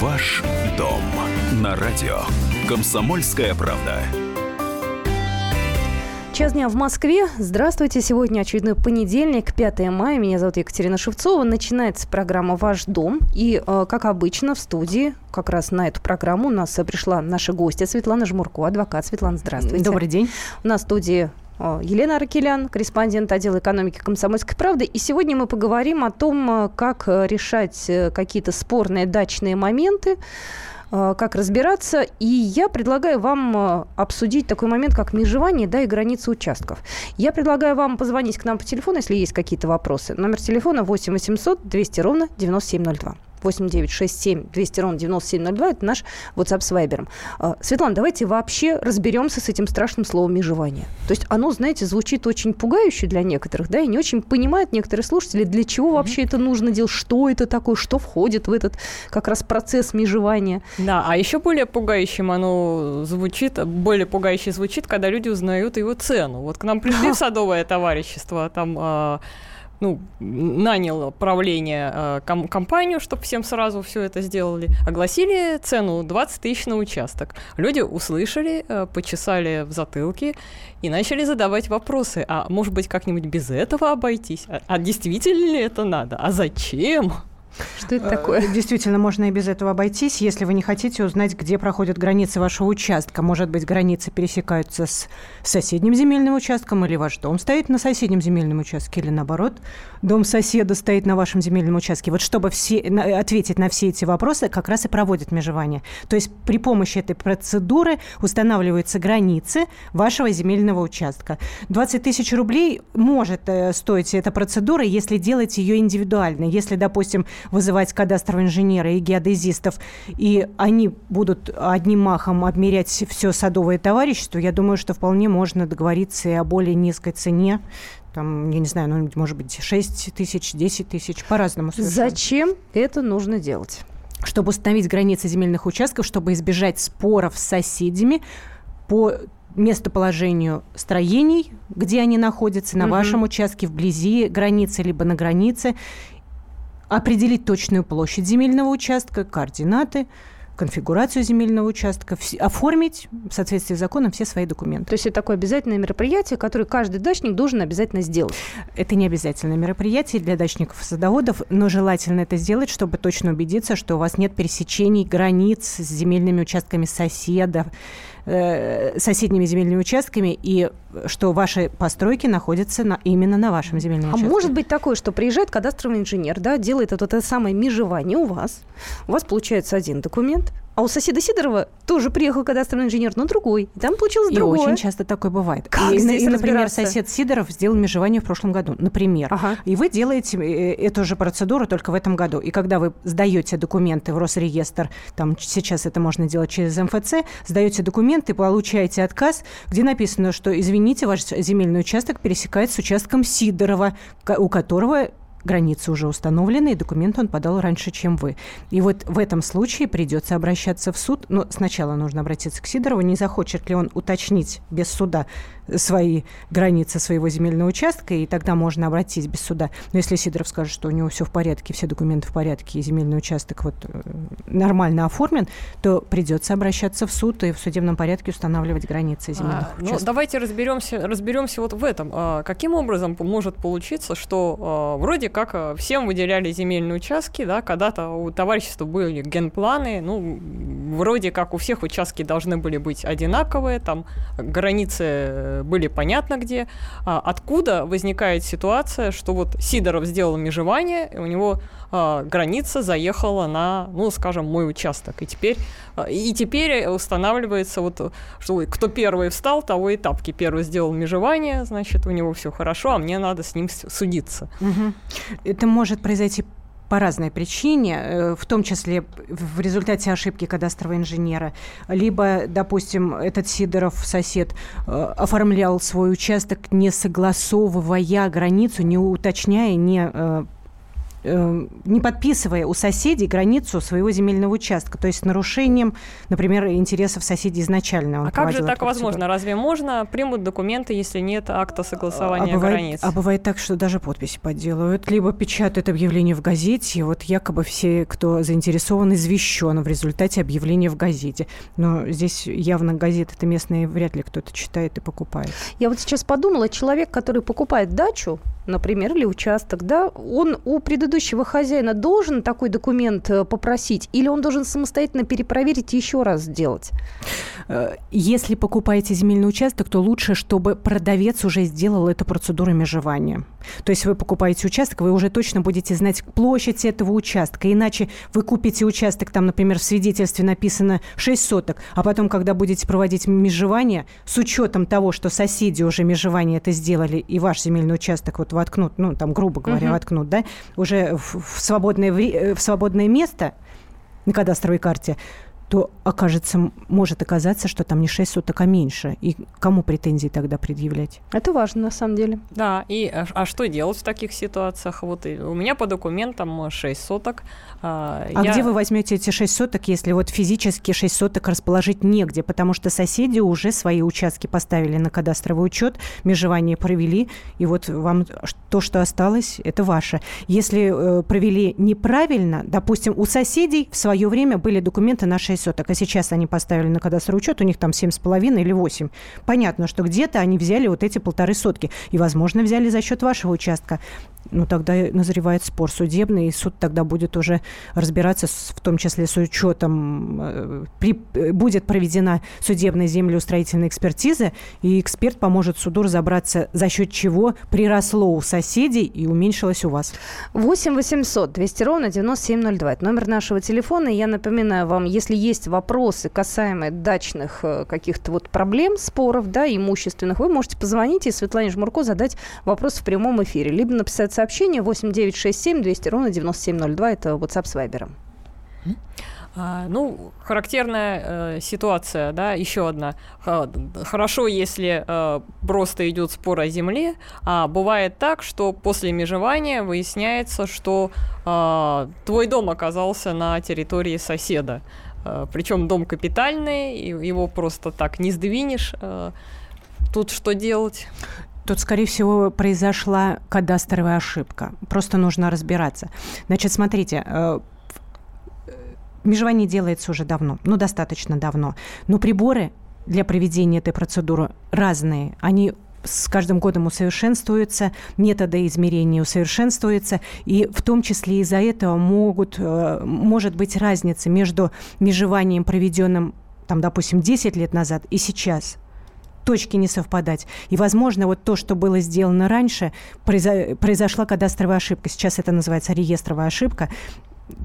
Ваш дом на радио. Комсомольская правда. Час дня в Москве. Здравствуйте. Сегодня очередной понедельник, 5 мая. Меня зовут Екатерина Шевцова. Начинается программа «Ваш дом». И, э, как обычно, в студии как раз на эту программу у нас пришла наша гостья Светлана Жмурко, адвокат. Светлана, здравствуйте. Добрый день. У нас в студии Елена Аркелян, корреспондент отдела экономики «Комсомольской правды». И сегодня мы поговорим о том, э, как решать какие-то спорные дачные моменты, Э, как разбираться. И я предлагаю вам э, обсудить такой момент, как межевание да, и границы участков. Я предлагаю вам позвонить к нам по телефону, если есть какие-то вопросы. Номер телефона 8 800 200 ровно 9702. 8967 200 ровно 9702. Это наш WhatsApp с Viber. А, Светлана, давайте вообще разберемся с этим страшным словом межевание. То есть оно, знаете, звучит очень пугающе для некоторых, да, и не очень понимают некоторые слушатели, для чего вообще это нужно делать, что это такое, что входит в этот как раз процесс межевания. Да, а еще более пугающим оно звучит, более пугающе звучит, когда люди узнают его цену. Вот к нам пришли в садовое товарищество, там а, ну, нанял правление э, ком- компанию, чтобы всем сразу все это сделали, огласили цену 20 тысяч на участок. Люди услышали, э, почесали в затылке и начали задавать вопросы. А может быть, как-нибудь без этого обойтись? А, а действительно ли это надо? А зачем? Что это такое? Э, действительно, можно и без этого обойтись, если вы не хотите узнать, где проходят границы вашего участка. Может быть, границы пересекаются с соседним земельным участком, или ваш дом стоит на соседнем земельном участке, или наоборот, дом соседа стоит на вашем земельном участке. Вот чтобы все, ответить на все эти вопросы, как раз и проводят межевание. То есть при помощи этой процедуры устанавливаются границы вашего земельного участка. 20 тысяч рублей может э, стоить эта процедура, если делать ее индивидуально. Если, допустим, вызывать кадастрового инженера и геодезистов, и они будут одним махом обмерять все садовое товарищество, я думаю, что вполне можно договориться и о более низкой цене там, я не знаю, ну, может быть, 6 тысяч, 10 тысяч, по-разному. Зачем это нужно делать? Чтобы установить границы земельных участков, чтобы избежать споров с соседями по местоположению строений, где они находятся, на угу. вашем участке, вблизи границы, либо на границе, определить точную площадь земельного участка, координаты, конфигурацию земельного участка, оформить в соответствии с законом все свои документы. То есть это такое обязательное мероприятие, которое каждый дачник должен обязательно сделать? Это не обязательное мероприятие для дачников и садоводов, но желательно это сделать, чтобы точно убедиться, что у вас нет пересечений границ с земельными участками соседов, э, соседними земельными участками и что ваши постройки находятся на, именно на вашем земельном а участке. А может быть такое, что приезжает кадастровый инженер, да, делает это, это самое межевание у вас, у вас получается один документ, а у соседа Сидорова тоже приехал кадастровый инженер, но другой. И там получилось другое. И очень часто такое бывает. Как и, здесь и, например, сосед Сидоров сделал межевание в прошлом году, например. Ага. И вы делаете э, эту же процедуру только в этом году. И когда вы сдаете документы в Росреестр, там сейчас это можно делать через МФЦ, сдаете документы, получаете отказ, где написано, что, извините, ваш земельный участок пересекает с участком Сидорова, у которого границы уже установлены, и документ он подал раньше, чем вы. И вот в этом случае придется обращаться в суд. Но сначала нужно обратиться к Сидорову, не захочет ли он уточнить без суда свои границы своего земельного участка, и тогда можно обратиться без суда. Но если Сидоров скажет, что у него все в порядке, все документы в порядке, и земельный участок вот э, нормально оформлен, то придется обращаться в суд и в судебном порядке устанавливать границы земельных а, участков. Ну, давайте разберемся, разберемся вот в этом. А, каким образом может получиться, что а, вроде как а, всем выделяли земельные участки, да, когда-то у товарищества были генпланы, ну, вроде как у всех участки должны были быть одинаковые, там границы э, были понятно где. А, откуда возникает ситуация, что вот Сидоров сделал межевание, и у него а, граница заехала на, ну, скажем, мой участок. И теперь, а, и теперь устанавливается вот, что кто первый встал, того и тапки. Первый сделал межевание, значит, у него все хорошо, а мне надо с ним судиться. Угу. Это может произойти по разной причине, э, в том числе в результате ошибки кадастрового инженера, либо, допустим, этот Сидоров сосед э, оформлял свой участок, не согласовывая границу, не уточняя, не э, не подписывая у соседей границу своего земельного участка, то есть нарушением, например, интересов соседей изначально. Он а как же так возможно? Разве можно примут документы, если нет акта согласования а бывает, границ? А бывает так, что даже подписи подделывают, либо печатают объявление в газете, вот якобы все, кто заинтересован, извещен в результате объявления в газете. Но здесь явно газеты-то местные вряд ли кто-то читает и покупает. Я вот сейчас подумала, человек, который покупает дачу, например, или участок, да, он у предыдущего хозяина должен такой документ э, попросить, или он должен самостоятельно перепроверить и еще раз сделать? Э, если покупаете земельный участок, то лучше, чтобы продавец уже сделал эту процедуру межевания. То есть вы покупаете участок, вы уже точно будете знать площадь этого участка. Иначе вы купите участок, там, например, в свидетельстве написано 6 соток, а потом, когда будете проводить межевание, с учетом того, что соседи уже межевание это сделали, и ваш земельный участок вот воткнут, ну, там, грубо говоря, угу. воткнут, да, уже в, в, свободное, э, в свободное место на кадастровой карте, то окажется, может оказаться, что там не 6 суток, а меньше. И кому претензии тогда предъявлять? Это важно, на самом деле. Да, и а, а что делать в таких ситуациях? Вот у меня по документам 6 соток. А, а я... где вы возьмете эти 6 соток, если вот физически 6 соток расположить негде? Потому что соседи уже свои участки поставили на кадастровый учет, межевание провели, и вот вам то, что осталось, это ваше. Если э, провели неправильно, допустим, у соседей в свое время были документы на 6 6 соток, а сейчас они поставили на кадастровый учет, у них там 7,5 или 8. Понятно, что где-то они взяли вот эти полторы сотки. И, возможно, взяли за счет вашего участка ну, тогда назревает спор судебный, и суд тогда будет уже разбираться, с, в том числе с учетом, э, при, э, будет проведена судебная землеустроительная экспертиза, и эксперт поможет суду разобраться, за счет чего приросло у соседей и уменьшилось у вас. 8 800 200 ровно 9702. Это номер нашего телефона. Я напоминаю вам, если есть вопросы, касаемые дачных э, каких-то вот проблем, споров, да, имущественных, вы можете позвонить и Светлане Жмурко задать вопрос в прямом эфире, либо написать сообщение 8967 200 ровно 9702. Это WhatsApp с Viber. А, ну, характерная э, ситуация, да, еще одна. Хорошо, если э, просто идет спор о земле, а бывает так, что после межевания выясняется, что э, твой дом оказался на территории соседа. Э, причем дом капитальный, его просто так не сдвинешь. Э, тут что делать? Тут, скорее всего, произошла кадастровая ошибка. Просто нужно разбираться. Значит, смотрите, э, межевание делается уже давно, ну, достаточно давно. Но приборы для проведения этой процедуры разные. Они с каждым годом усовершенствуются, методы измерения усовершенствуются, и в том числе из-за этого могут, э, может быть разница между межеванием, проведенным, там, допустим, 10 лет назад и сейчас – точки не совпадать. И, возможно, вот то, что было сделано раньше, произошла кадастровая ошибка. Сейчас это называется реестровая ошибка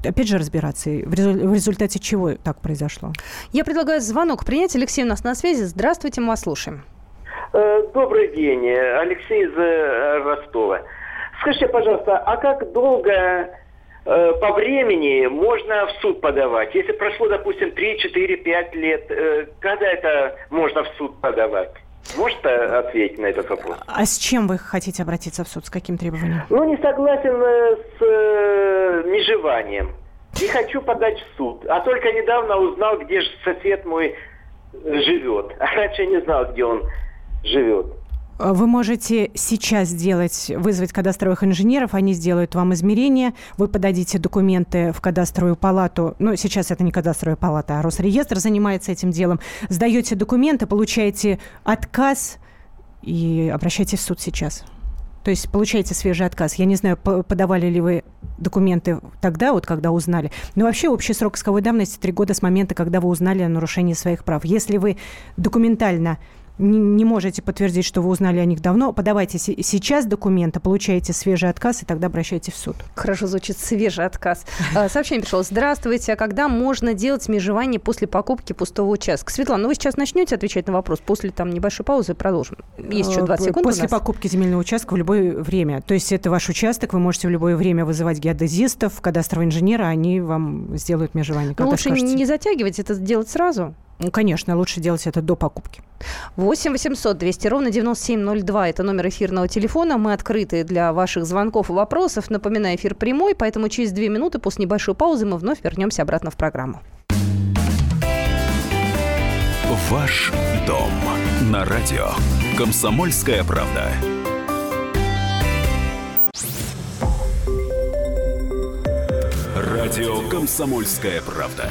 опять же разбираться, в результате чего так произошло. Я предлагаю звонок принять. Алексей у нас на связи. Здравствуйте, мы вас слушаем. Э, добрый день, Алексей из э, Ростова. Скажите, пожалуйста, а как долго Э, по времени можно в суд подавать. Если прошло, допустим, 3, 4, 5 лет, э, когда это можно в суд подавать? Можете ответить на этот вопрос? А с чем вы хотите обратиться в суд? С каким требованием? Ну, не согласен э, с э, межеванием. Не хочу подать в суд. А только недавно узнал, где же сосед мой живет. А раньше не знал, где он живет. Вы можете сейчас сделать, вызвать кадастровых инженеров, они сделают вам измерения, вы подадите документы в кадастровую палату, ну, сейчас это не кадастровая палата, а Росреестр занимается этим делом, сдаете документы, получаете отказ и обращайтесь в суд сейчас. То есть получаете свежий отказ. Я не знаю, подавали ли вы документы тогда, вот когда узнали. Но вообще общий срок исковой давности три года с момента, когда вы узнали о нарушении своих прав. Если вы документально не, не можете подтвердить, что вы узнали о них давно, подавайте сейчас документы, получаете свежий отказ, и тогда обращайтесь в суд. Хорошо звучит свежий отказ. А, сообщение пришло. Здравствуйте. А когда можно делать межевание после покупки пустого участка? Светлана, ну вы сейчас начнете отвечать на вопрос после там небольшой паузы продолжим. Есть еще 20 секунд После покупки земельного участка в любое время. То есть это ваш участок, вы можете в любое время вызывать геодезистов, кадастрового инженера, они вам сделают межевание. Ну, лучше скажете. не затягивать, это делать сразу. Ну, конечно, лучше делать это до покупки. 8 800 200 ровно 9702. Это номер эфирного телефона. Мы открыты для ваших звонков и вопросов. Напоминаю, эфир прямой, поэтому через две минуты после небольшой паузы мы вновь вернемся обратно в программу. Ваш дом на радио. Комсомольская правда. Радио Комсомольская правда.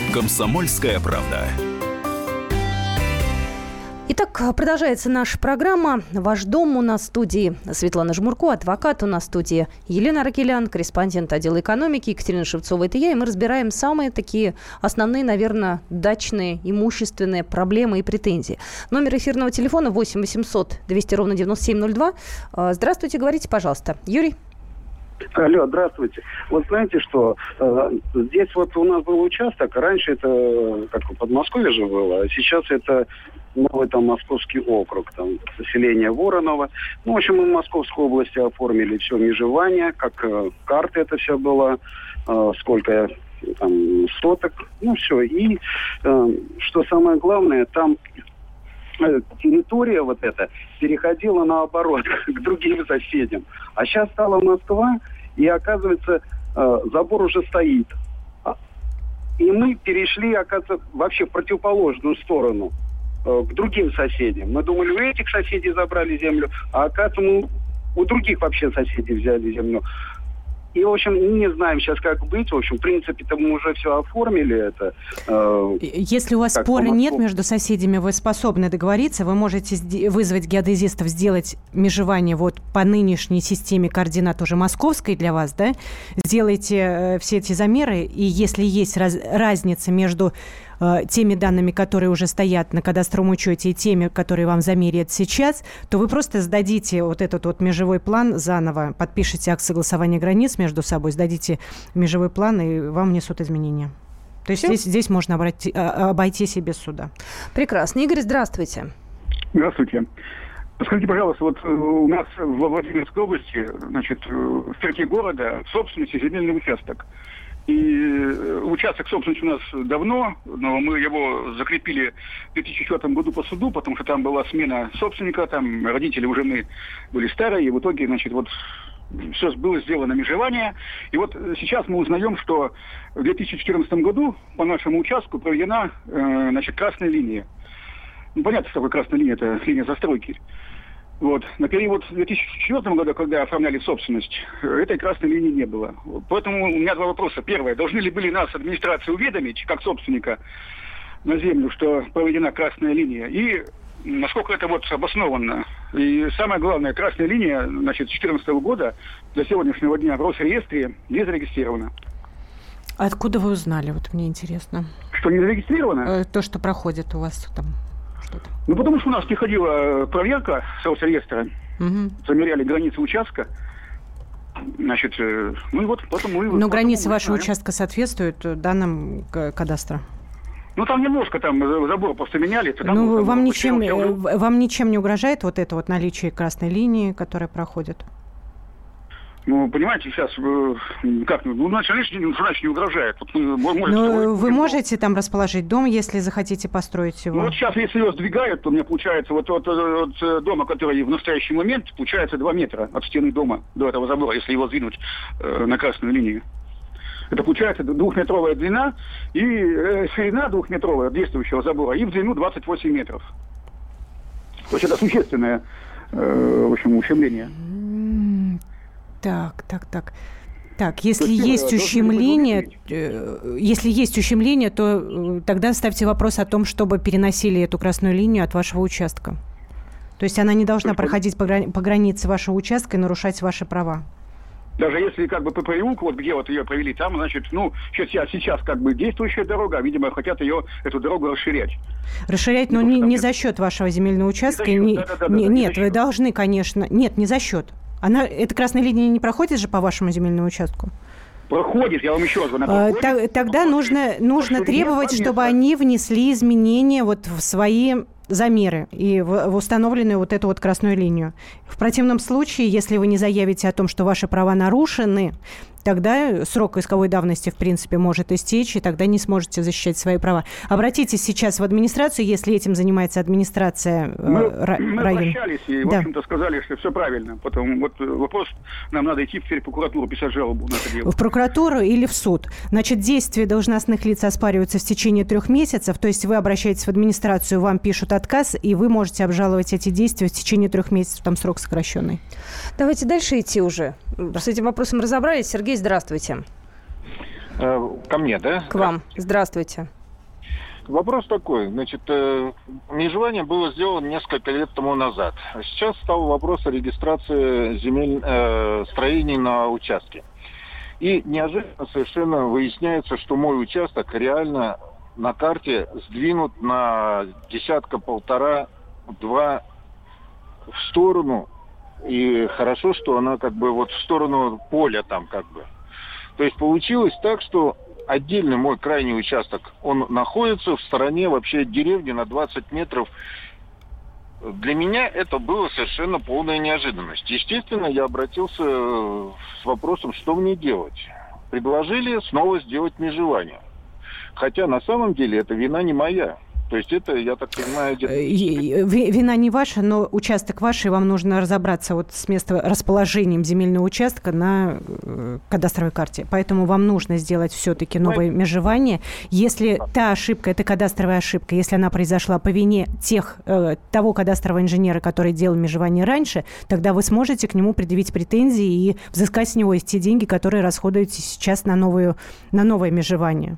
Комсомольская правда. Итак, продолжается наша программа. Ваш дом у нас в студии Светлана Жмурко, адвокат у нас в студии Елена Ракелян, корреспондент отдела экономики, Екатерина Шевцова, это я. И мы разбираем самые такие основные, наверное, дачные, имущественные проблемы и претензии. Номер эфирного телефона 8 800 200 ровно 9702. А, здравствуйте, говорите, пожалуйста. Юрий? Алло, здравствуйте. Вот знаете что, э, здесь вот у нас был участок, раньше это как в Подмосковье же было, а сейчас это новый там московский округ, там поселение Воронова. Ну, в общем, мы в Московской области оформили все межевание, как э, карты это все было, э, сколько там соток, ну все. И э, что самое главное, там территория вот эта переходила наоборот к другим соседям. А сейчас стала Москва, и оказывается, э, забор уже стоит. А, и мы перешли, оказывается, вообще в противоположную сторону. Э, к другим соседям. Мы думали, у этих соседей забрали землю, а оказывается, мы у других вообще соседей взяли землю. И, в общем, не знаем сейчас, как быть. В общем, в принципе-то мы уже все оформили это. Э, Если у вас спора нет между соседями, вы способны договориться, вы можете вызвать геодезистов, сделать межевание вот по нынешней системе координат уже московской для вас, да? Сделайте э, все эти замеры, и если есть раз, разница между теми данными, которые уже стоят на кадастровом учете, и теми, которые вам замерят сейчас, то вы просто сдадите вот этот вот межевой план заново, подпишите акт согласования границ между собой, сдадите межевой план, и вам внесут изменения. То есть здесь, здесь можно обойти, а, обойтись и без суда. Прекрасно. Игорь, здравствуйте. Здравствуйте. Скажите, пожалуйста, вот э, у нас в Владимирской области, значит, э, в черте города собственности земельный участок. И э, участок собственности у нас давно, но мы его закрепили в 2004 году по суду, потому что там была смена собственника, там родители уже мы были старые, и в итоге, значит, вот все было сделано межевание. И вот сейчас мы узнаем, что в 2014 году по нашему участку проведена э, значит, красная линия. Ну, понятно, что такое красная линия, это линия застройки. Вот. На период 2004 года, когда оформляли собственность, этой красной линии не было. Поэтому у меня два вопроса. Первое. Должны ли были нас, администрация, уведомить, как собственника, на землю, что проведена красная линия? И насколько это вот обоснованно. И самое главное, красная линия, значит, с 2014 года до сегодняшнего дня в Росреестре не зарегистрирована. Откуда вы узнали? Вот мне интересно. Что не зарегистрировано? Э, то, что проходит у вас там что-то? Ну, потому что у нас приходила проверка с Росреестра, угу. замеряли границы участка. Значит, э, ну и вот потом мы... Но границы вашего участка соответствуют данным кадастра? Ну, там немножко там забор просто меняли. Ну, вам ничем, э, вам ничем не угрожает вот это вот наличие красной линии, которая проходит? Ну, понимаете, сейчас э, как, ну, значит, ну, значит, не угрожает. Вот мы, можете, ну, вы можете там расположить дом, если захотите построить его? Ну, вот сейчас, если его сдвигают, то у меня получается, вот от, от э, дома, который в настоящий момент, получается 2 метра от стены дома до этого забора, если его сдвинуть э, на красную линию. Это получается двухметровая длина и э, ширина двухметровая действующего забора и в длину 28 метров. То есть это существенное, э, в общем, ущемление. Так, так, так. Так, если есть, есть ущемление, э, если есть ущемление, то э, тогда ставьте вопрос о том, чтобы переносили эту красную линию от вашего участка. То есть она не должна проходить по, грани- по границе вашего участка и нарушать ваши права. Даже если как бы по переулку, вот где вот ее провели, там, значит, ну, сейчас, сейчас как бы действующая дорога, а, видимо, хотят ее, эту дорогу расширять. Расширять, но не, не за счет вашего земельного участка. Не за счет, да, да, да, не, да, нет, вы должны, конечно. Нет, не за счет. Она, эта красная линия не проходит же по вашему земельному участку? проходит, я вам еще раз говорю. А, тогда нужно, нужно требовать, чтобы они внесли изменения вот в свои замеры и в, в установленную вот эту вот красную линию. В противном случае, если вы не заявите о том, что ваши права нарушены, тогда срок исковой давности, в принципе, может истечь, и тогда не сможете защищать свои права. Обратитесь сейчас в администрацию, если этим занимается администрация э, мы, мы района. обращались и, да. в общем-то, сказали, что все правильно. Потом вот э, вопрос, нам надо идти в прокуратуру, писать жалобу на это дело. В прокуратуру или в суд? Значит, действия должностных лиц оспариваются в течение трех месяцев, то есть вы обращаетесь в администрацию, вам пишут отказ, и вы можете обжаловать эти действия в течение трех месяцев, там срок сокращенный. Давайте дальше идти уже. С этим вопросом разобрались. Сергей, здравствуйте. Э, ко мне, да? К вам. Здравствуйте. Вопрос такой. Значит, э, межевание было сделано несколько лет тому назад. Сейчас стал вопрос о регистрации земель, э, строений на участке. И неожиданно совершенно выясняется, что мой участок реально на карте сдвинут на десятка-полтора-два в сторону и хорошо, что она как бы вот в сторону поля там как бы. То есть получилось так, что отдельный мой крайний участок, он находится в стороне вообще деревни на 20 метров. Для меня это было совершенно полная неожиданность. Естественно, я обратился с вопросом, что мне делать. Предложили снова сделать межевание. Хотя на самом деле это вина не моя. То есть это, я так понимаю... Где-то... Э, вина не ваша, но участок ваш, и вам нужно разобраться вот с места расположением земельного участка на э, кадастровой карте. Поэтому вам нужно сделать все-таки новое Мы... межевание. Если та ошибка, это кадастровая ошибка, если она произошла по вине тех, э, того кадастрового инженера, который делал межевание раньше, тогда вы сможете к нему предъявить претензии и взыскать с него те деньги, которые расходуете сейчас на, новую, на новое межевание.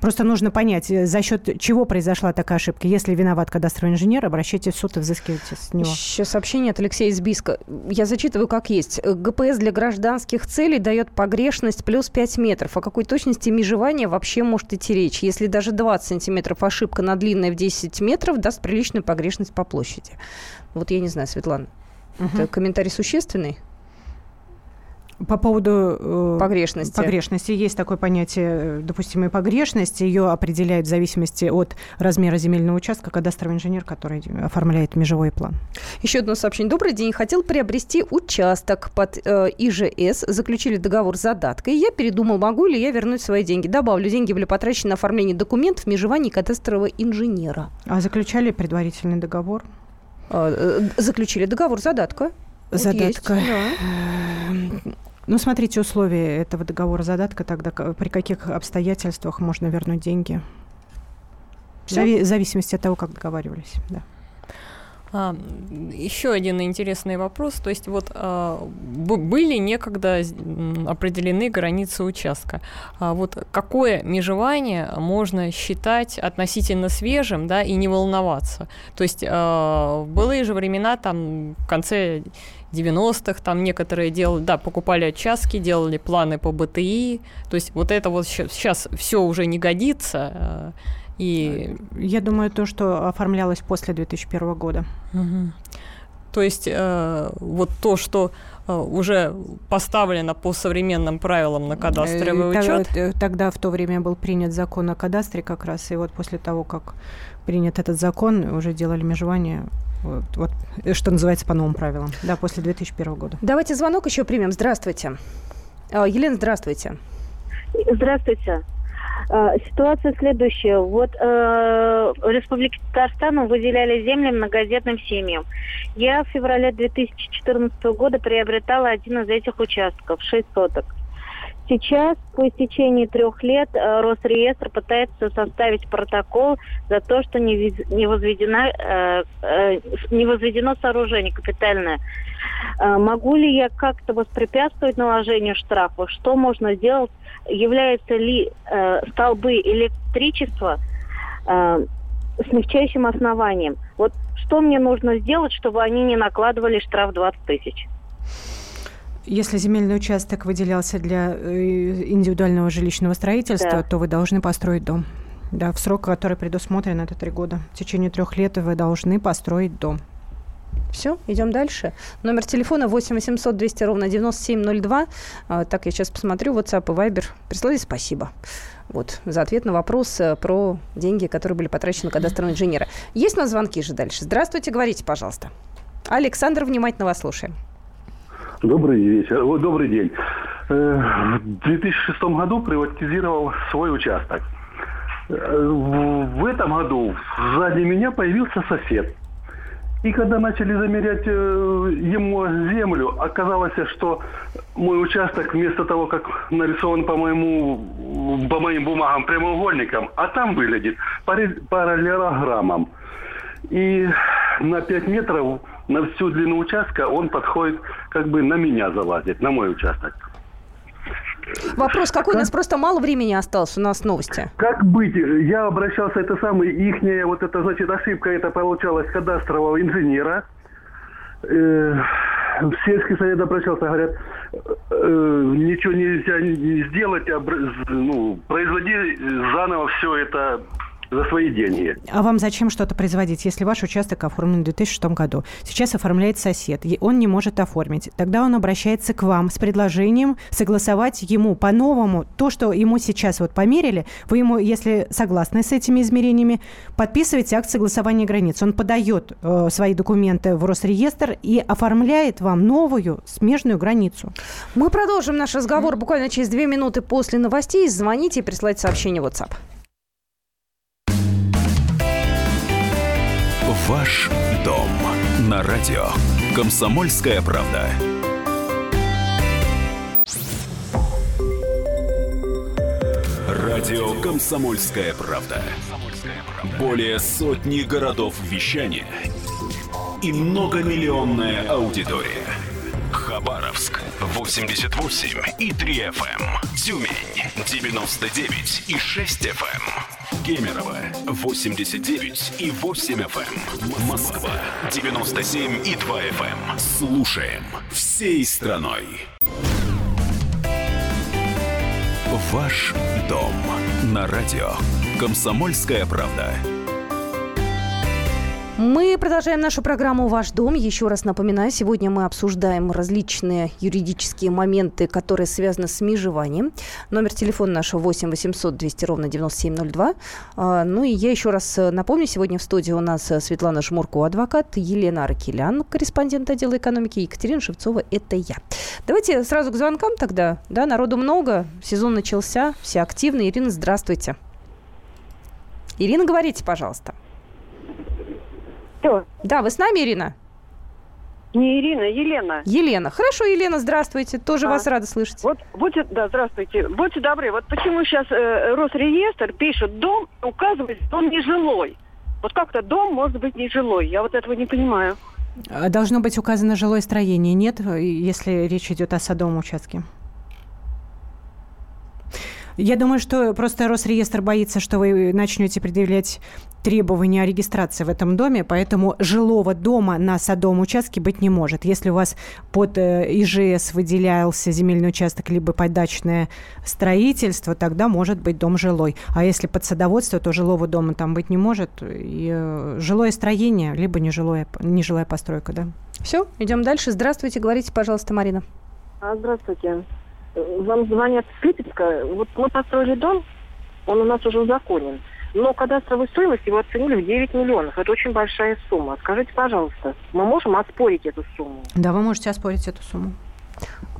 Просто нужно понять, э, за счет чего произошла такая ошибка. Если виноват кадастровый инженер, обращайтесь в суд и взыскивайте с него. Еще сообщение от Алексея из Биска. Я зачитываю как есть. ГПС для гражданских целей дает погрешность плюс 5 метров. О какой точности межевания вообще может идти речь? Если даже 20 сантиметров ошибка на длинной в 10 метров даст приличную погрешность по площади. Вот я не знаю, Светлана, угу. это комментарий существенный? По поводу э, погрешности. погрешности есть такое понятие э, допустимой погрешности. Ее определяют в зависимости от размера земельного участка кадастровый инженер, который оформляет межевой план. Еще одно сообщение. Добрый день. Хотел приобрести участок под э, ИЖС. Заключили договор с задаткой. Я передумал, могу ли я вернуть свои деньги. Добавлю, деньги были потрачены на оформление документов межевания кадастрового инженера. А заключали предварительный договор? Э, э, заключили договор задатка. Задатка. Вот есть, да. Ну, смотрите условия этого договора задатка, тогда при каких обстоятельствах можно вернуть деньги. В зави- зависимости от того, как договаривались, да. А, еще один интересный вопрос. То есть вот а, были некогда определены границы участка. А вот какое межевание можно считать относительно свежим, да, и не волноваться? То есть а, в былые же времена, там, в конце 90-х там некоторые делали, да, покупали участки, делали планы по БТИ. То есть вот это вот сейчас все уже не годится. А, и... Я думаю, то, что оформлялось после 2001 года. Угу. То есть э, вот то, что э, уже поставлено по современным правилам на кадастровый э, учет. Тогда, тогда в то время был принят закон о кадастре как раз, и вот после того, как принят этот закон, уже делали межевание вот, вот, э, что называется по новым правилам, да, после 2001 года. Давайте звонок еще примем. Здравствуйте. А, Елена, здравствуйте. Здравствуйте. А, ситуация следующая. Вот э, в Республике Татарстан выделяли земли многодетным семьям. Я в феврале 2014 года приобретала один из этих участков, 6 соток. Сейчас, по истечении трех лет, э, Росреестр пытается составить протокол за то, что не, не, возведено, э, э, не возведено сооружение капитальное. Могу ли я как-то воспрепятствовать наложению штрафа? Что можно сделать? Являются ли столбы электричества смягчающим основанием? Вот что мне нужно сделать, чтобы они не накладывали штраф 20 тысяч? Если земельный участок выделялся для э, индивидуального жилищного строительства, Да. то вы должны построить дом. Да, в срок, который предусмотрен, это три года. В течение трех лет вы должны построить дом. Все, идем дальше. Номер телефона 8 800 200 ровно 9702. А, Так, я сейчас посмотрю, WhatsApp и Viber. Прислали спасибо. Вот, за ответ на вопрос э, про деньги, которые были потрачены на кадастрового инженера. Есть у нас звонки же дальше? Здравствуйте, говорите, пожалуйста. Александр, внимательно вас слушаем. Добрый вечер, добрый день. Э, В 2006 году приватизировал свой участок. Э, В этом году сзади меня появился сосед. И когда начали замерять э, ему землю, оказалось, что мой участок вместо того, как нарисован по моему по моим бумагам прямоугольником, а там выглядит параллелограммом. И на 5 метров на всю длину участка он подходит, как бы на меня залазит, на мой участок. Вопрос какой? У нас просто мало времени осталось, у нас новости. Как быть? Я обращался, это самый, ихняя, вот это, значит, ошибка, это получалась кадастрового инженера. Э, в сельский совет обращался, говорят, э, ничего нельзя не сделать, обр- ну, производи заново все это за свои деньги. А вам зачем что-то производить, если ваш участок оформлен в 2006 году? Сейчас оформляет сосед, и он не может оформить. Тогда он обращается к вам с предложением согласовать ему по-новому то, что ему сейчас вот померили. Вы ему, если согласны с этими измерениями, подписываете акт согласования границ. Он подает э, свои документы в Росреестр и оформляет вам новую смежную границу. Мы продолжим наш разговор буквально через две минуты после новостей. Звоните и присылайте сообщение в WhatsApp. Ваш дом на радио. Комсомольская правда. Радио Комсомольская правда. Более сотни городов вещания и многомиллионная аудитория. Хабаровск 88 и 3 FM. Тюмень 99 и 6 FM. Кемерово 89 и 8 FM. Москва 97 и 2 FM. Слушаем всей страной. Ваш дом на радио. Комсомольская правда. Мы продолжаем нашу программу «Ваш дом». Еще раз напоминаю, сегодня мы обсуждаем различные юридические моменты, которые связаны с межеванием. Номер телефона нашего 8 800 200 ровно 9702. А, Ну и я еще раз напомню, сегодня в студии у нас Светлана Жмурко, адвокат, Елена Аркелян, корреспондент отдела экономики, Екатерина Шевцова, это я. Давайте сразу к звонкам тогда. Да, народу много, сезон начался, все активны. Ирина, здравствуйте. Ирина, говорите, пожалуйста. Кто? Да, вы с нами, Ирина? Не Ирина, Елена. Елена. Хорошо, Елена, здравствуйте. Тоже А. вас рада слышать. Вот, будьте, да, здравствуйте. Будьте добры, вот почему сейчас э, Росреестр пишет дом, указывает, что он нежилой. Вот как-то дом может быть нежилой. Я вот этого не понимаю. А Должно быть указано жилое строение, нет, если речь идет о садовом участке? Я думаю, что просто Росреестр боится, что вы начнете предъявлять требования о регистрации в этом доме, поэтому жилого дома на садовом участке быть не может. Если у вас под э, ИЖС выделялся земельный участок либо под дачное строительство, тогда может быть дом жилой. А если под садоводство, то жилого дома там быть не может. И, э, жилое строение, либо нежилое, нежилая постройка, да. Все, идем дальше. Здравствуйте, говорите, пожалуйста, Марина. А, здравствуйте. Вам звонят с Липецка. Вот мы построили дом, он у нас уже узаконен. Но кадастровую стоимость его оценили в 9 миллионов. Это очень большая сумма. Скажите, пожалуйста, мы можем оспорить эту сумму? Да, вы можете оспорить эту сумму.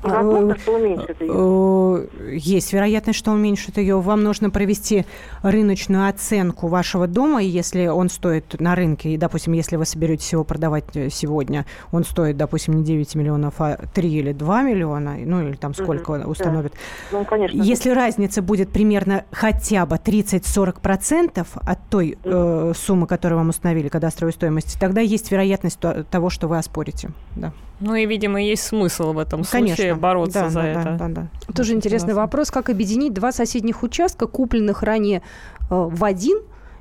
Возможно, что уменьшит ее. Э, Есть вероятность, что уменьшит ее. Вам нужно провести рыночную оценку вашего дома, и если он стоит на рынке, и, допустим, если вы соберетесь его продавать э, сегодня, он стоит, допустим, не 9 миллионов, а 3 или 2 миллиона, ну или там сколько Мгм, да. установят. Ну, конечно. Если разница будет примерно хотя бы 30-40% от той э, суммы, которую вам установили, кадастровой стоимости, тогда есть вероятность то- того, что вы оспорите. Да. Ну и, видимо, есть смысл в этом Конечно. случае бороться Да, за да, это. да, да, да. Тоже интересный Согласна. вопрос. Как объединить два соседних участка, купленных ранее э, в один,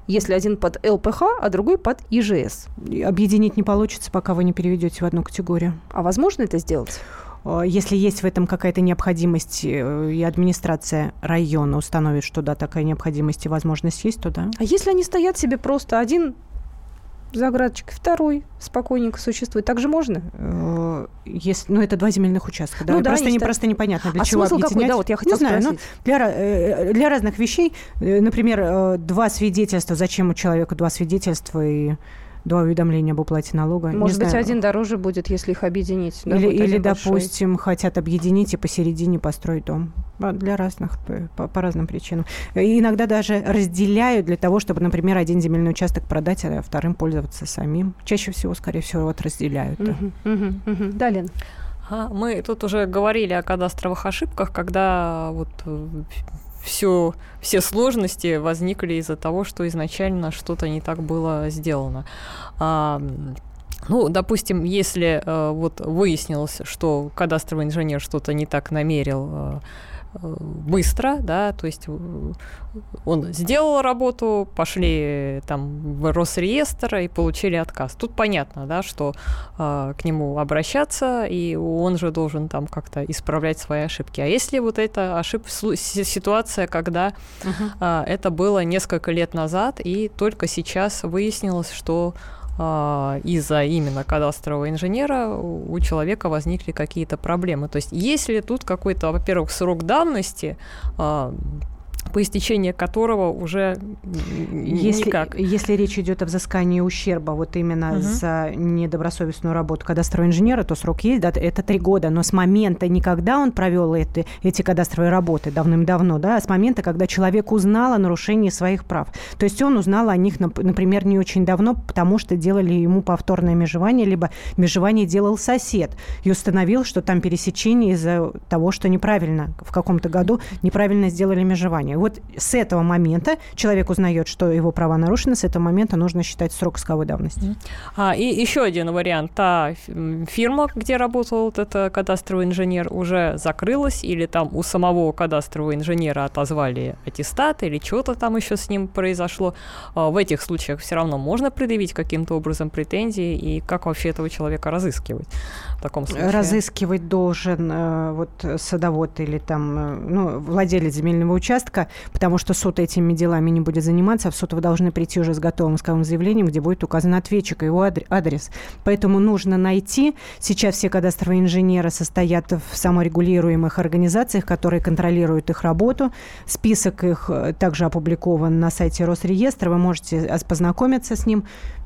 если один под ЛПХ, а другой под ИЖС? Объединить не получится, пока вы не переведете в одну категорию. А возможно это сделать? э, если есть в этом какая-то необходимость, э, и администрация района установит, что да, такая необходимость и возможность есть, то да. А если они стоят себе просто один заградочек, второй спокойненько существует. Так же можно? Э, если, ну, это два земельных участка. Да? Ну, да, просто, не, ста- просто непонятно, для А чего смысл какой? объединять. Да, вот я хотела не знаю, ну, спросить. для, ра- э, для разных вещей, э, например, э, два свидетельства, зачем у человека два свидетельства и два уведомления об уплате налога. Не Может быть, знаю. один дороже будет, если их объединить. да, Или, или один большой. допустим, хотят объединить и посередине построить дом. А, Для разных, п- по, по разным причинам. И иногда даже разделяют для того, чтобы, например, один земельный участок продать, а вторым пользоваться самим. Чаще всего, скорее всего, вот разделяют. да. Мгм, мгм, мгм. Да, Лен? А, Мы тут уже говорили о кадастровых ошибках, когда вот все, все сложности возникли из-за того, что изначально что-то не так было сделано. А, ну, допустим, если э, вот выяснилось, что кадастровый инженер что-то не так намерил э, быстро, да, то есть э, он сделал работу, пошли там в Росреестр и получили отказ. Тут понятно, да, что э, к нему обращаться, и он же должен там как-то исправлять свои ошибки. А если вот эта ошибка, ситуация, когда а, это было несколько лет назад, и только сейчас выяснилось, что из-за именно кадастрового инженера у человека возникли какие-то проблемы. То есть если тут какой-то, во-первых, срок давности, а, по истечении которого уже Если, никак. если речь идет о взыскании ущерба вот именно Мгм. за недобросовестную работу кадастрового инженера, то срок есть, да, это три года, но с момента не когда он провел эти, эти кадастровые работы давным-давно, да, а с момента, когда человек узнал о нарушении своих прав. То есть он узнал о них, нап- например, не очень давно, потому что делали ему повторное межевание, либо межевание делал сосед и установил, что там пересечение из-за того, что неправильно в каком-то году неправильно сделали межевание. Вот с этого момента человек узнает, что его права нарушены, с этого момента нужно считать срок исковой давности. А, и еще один вариант. Та фирма, где работал вот этот кадастровый инженер, уже закрылась, или там у самого кадастрового инженера отозвали аттестат, или что-то там еще с ним произошло. А, В этих случаях все равно можно предъявить каким-то образом претензии, и как вообще этого человека разыскивать в таком случае? Разыскивать должен э, вот садовод или там э, ну, владелец земельного участка, потому что суд этими делами не будет заниматься, а в суд вы должны прийти уже с готовым исковым заявлением, где будет указан ответчик и его адр- адрес. Поэтому нужно найти. Сейчас все кадастровые инженеры состоят в саморегулируемых организациях, которые контролируют их работу. Список их э, также опубликован на сайте Росреестра. Вы можете познакомиться с ним.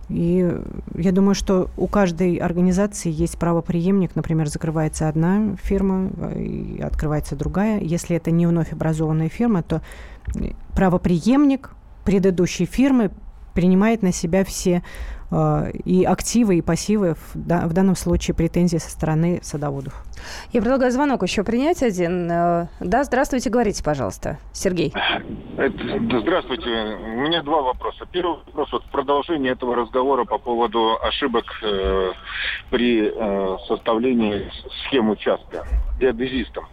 И э, я думаю, что у каждой организации есть правоприемник. Например, закрывается одна фирма, э, и открывается другая. Если это не вновь образованная фирма, то э, правоприемник предыдущей фирмы принимает на себя все и активы, и пассивы, в, да- в данном случае претензии со стороны садоводов. Я предлагаю звонок еще принять один. Э, Да, здравствуйте, говорите, пожалуйста. Сергей. Здравствуйте. У меня два вопроса. Первый вопрос, вот в продолжение этого разговора по поводу ошибок э, при э, составлении схем участка геодезистом.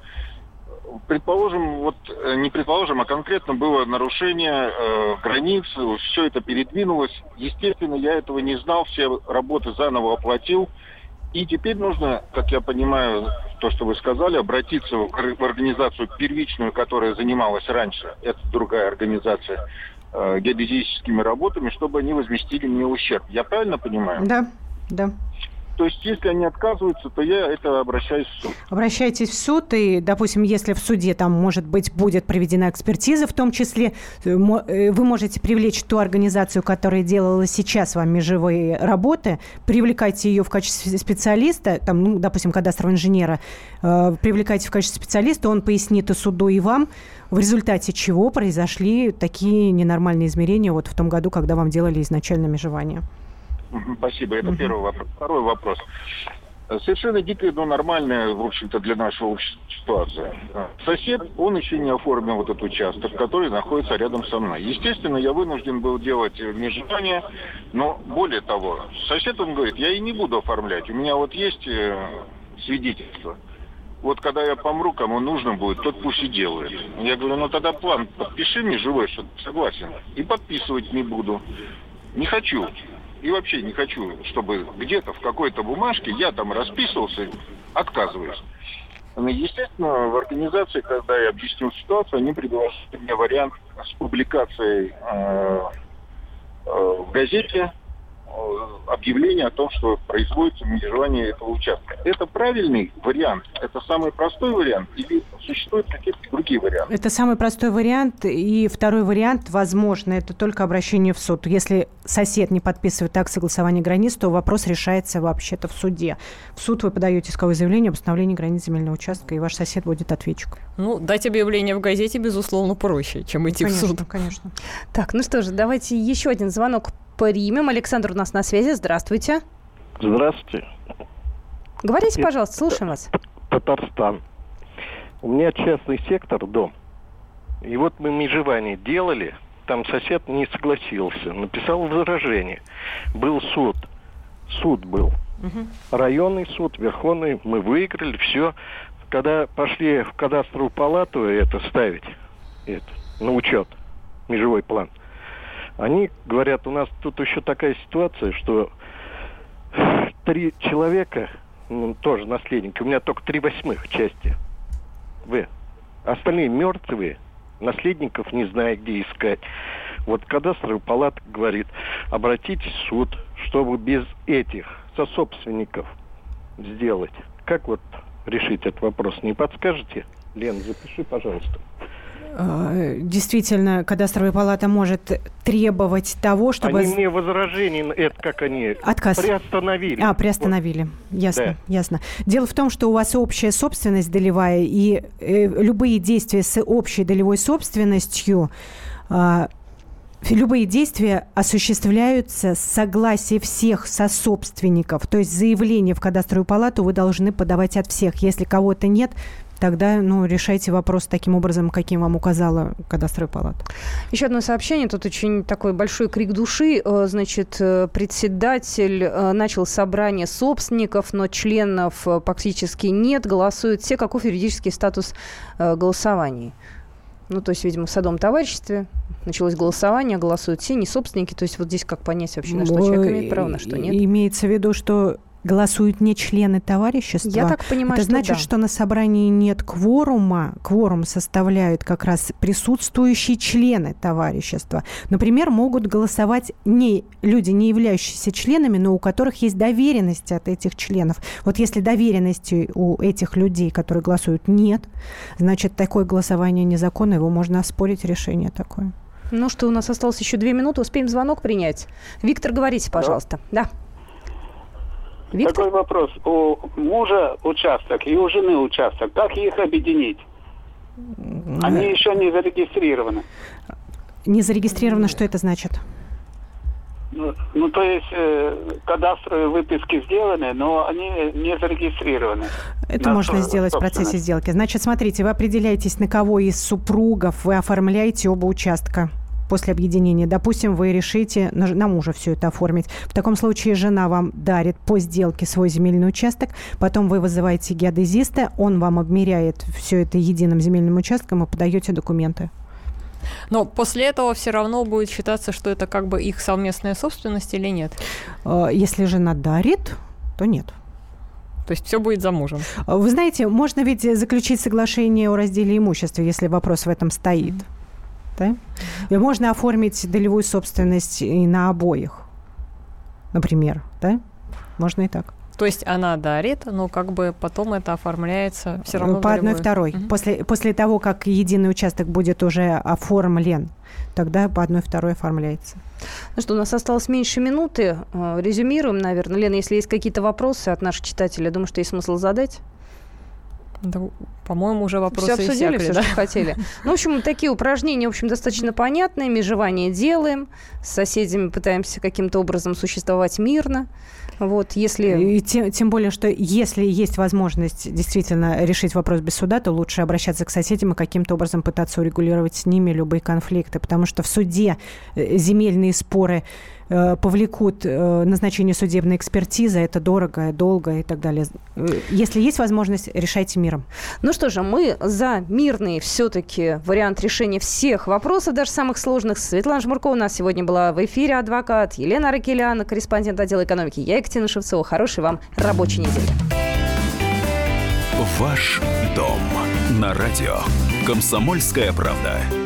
Предположим, вот э, не предположим, а конкретно было нарушение э, границ, все это передвинулось. Естественно, я этого не знал, все работы заново оплатил. И теперь нужно, как я понимаю, то, что вы сказали, обратиться в ор- в организацию первичную, которая занималась раньше, это другая организация, э, геодезическими работами, чтобы они возместили мне ущерб. Я правильно понимаю? Да, да. То есть, если они отказываются, то я это обращаюсь в суд. Обращайтесь в суд, и, допустим, если в суде там, может быть, будет проведена экспертиза, в том числе э, э, вы можете привлечь ту организацию, которая делала сейчас вам межевые работы, привлекайте ее в качестве специалиста, там, ну, допустим, кадастрового инженера, э, привлекайте в качестве специалиста, он пояснит и суду, и вам, в результате чего произошли такие ненормальные измерения вот в том году, когда вам делали изначально межевание. Спасибо, это первый вопрос. Второй вопрос. Совершенно дикая, но нормальная, в общем-то, для нашего общества ситуация. Э, Сосед, он еще не оформил вот этот участок, который находится рядом со мной. Естественно, я вынужден был делать межевание, но более того, сосед, он говорит, я и не буду оформлять, у меня вот есть э, свидетельство. Вот когда я помру, кому нужно будет, тот пусть и делает. Я говорю, ну тогда план подпиши мне живой, что согласен. И подписывать не буду. Не хочу. И вообще не хочу, чтобы где-то в какой-то бумажке я там расписывался, отказываюсь. Ну, естественно, в организации, когда я объяснил ситуацию, они предложили мне вариант с публикацией э, э, в газете объявление о том, что производится межевание этого участка. Это правильный вариант? Это самый простой вариант? Или существуют какие-то другие варианты? Это самый простой вариант. И второй вариант, возможно, это только обращение в суд. Если сосед не подписывает акт согласования границ, то вопрос решается вообще-то в суде. В суд вы подаете исковое заявление об установлении границ земельного участка, и ваш сосед будет ответчик. Ну, дать объявление в газете, безусловно, проще, чем идти конечно, в суд. Конечно, Так, ну что же, давайте еще один звонок примем. Александр у нас на связи. Здравствуйте. Здравствуйте. Говорите, пожалуйста, слушаем вас. Татарстан. У меня частный сектор, дом. И вот мы межевание делали, там сосед не согласился, написал возражение. Был суд. Суд был. Угу. Районный суд, Верховный, мы выиграли, все. Когда пошли в кадастровую палату это ставить, это, на учет, межевой план – они говорят, у нас тут еще такая ситуация, что три человека, ну, тоже наследники, у меня только три восьмых части. Вы. Остальные мертвые, наследников не знаю, где искать. Вот кадастровый палат говорит, обратитесь в суд, чтобы без этих сособственников сделать. Как вот решить этот вопрос? Не подскажете? Лен, запиши, пожалуйста. Э, действительно, кадастровая палата может требовать того, чтобы... Они мне возражение, это как они... Отказ. Приостановили. А, приостановили. Вот. Ясно, да. ясно. Дело в том, что у вас общая собственность долевая, и э, любые действия с общей долевой собственностью э, Любые действия осуществляются с согласия всех сособственников. То есть заявление в кадастровую палату вы должны подавать от всех. Если кого-то нет, тогда ну, решайте вопрос таким образом, каким вам указала кадастровая палата. Еще одно сообщение. Тут очень такой большой крик души. Э, значит, э, председатель э, начал собрание собственников, но членов практически нет. Голосуют все. Каков юридический статус голосований? Ну, то есть, видимо, в садом товариществе началось голосование, голосуют все, не собственники. То есть вот здесь как понять вообще, на что человек имеет право, на что нет? Имеется в виду, что голосуют не члены товарищества. Я так понимаю, Это что значит, да. что на собрании нет кворума. Кворум составляют как раз присутствующие члены товарищества. Например, могут голосовать не люди, не являющиеся членами, но у которых есть доверенности от этих членов. Вот если доверенности у этих людей, которые голосуют, нет, значит, такое голосование незаконно, его можно оспорить решение такое. Ну что, у нас осталось еще две минуты, успеем звонок принять. Виктор, говорите, пожалуйста. Да. да. Виктор? Такой вопрос. У мужа участок и у жены участок. Как их объединить? Они еще не зарегистрированы. Не зарегистрировано, что это значит? Ну, ну то есть э, кадастровые выписки сделаны, но они не зарегистрированы. Это можно сделать в процессе сделки. Значит, смотрите, вы определяетесь, на кого из супругов вы оформляете оба участка после объединения. Допустим, вы решите на, на мужа все это оформить. В таком случае жена вам дарит по сделке свой земельный участок, потом вы вызываете геодезиста, он вам обмеряет все это единым земельным участком и подаете документы. Но после этого все равно будет считаться, что это как бы их совместная собственность или нет? А, если жена дарит, то нет. То есть все будет за мужем. Вы знаете, можно ведь заключить соглашение о разделе имущества, если вопрос в этом стоит. Mm-hmm. Да? И можно оформить долевую собственность и на обоих, например. Да? Можно и так. То есть она дарит, но как бы потом это оформляется все равно. По одной второй. Угу. После, после того, как единый участок будет уже оформлен, тогда по одной второй оформляется. Ну что, у нас осталось меньше минуты. Э, резюмируем, наверное. Лена, если есть какие-то вопросы от наших читателей, я думаю, что есть смысл задать. Да, по-моему, уже вопросы все обсудили, иссякли, все, да? что хотели. Ну, в общем, такие упражнения, в общем, достаточно понятные. Межевание делаем, с соседями пытаемся каким-то образом существовать мирно. Вот, если... И тем, тем более, что если есть возможность действительно решить вопрос без суда, то лучше обращаться к соседям и каким-то образом пытаться урегулировать с ними любые конфликты. Потому что в суде э, земельные споры повлекут э, назначение судебной экспертизы, это дорого, долго и так далее. Э, если есть возможность, решайте миром. Ну что же, мы за мирный все-таки вариант решения всех вопросов, даже самых сложных. Светлана Жмуркова у нас сегодня была в эфире, адвокат, Елена Ракеляна, корреспондент отдела экономики. Я Екатерина Шевцова. Хорошей вам рабочей недели. Ваш дом на радио. Комсомольская правда.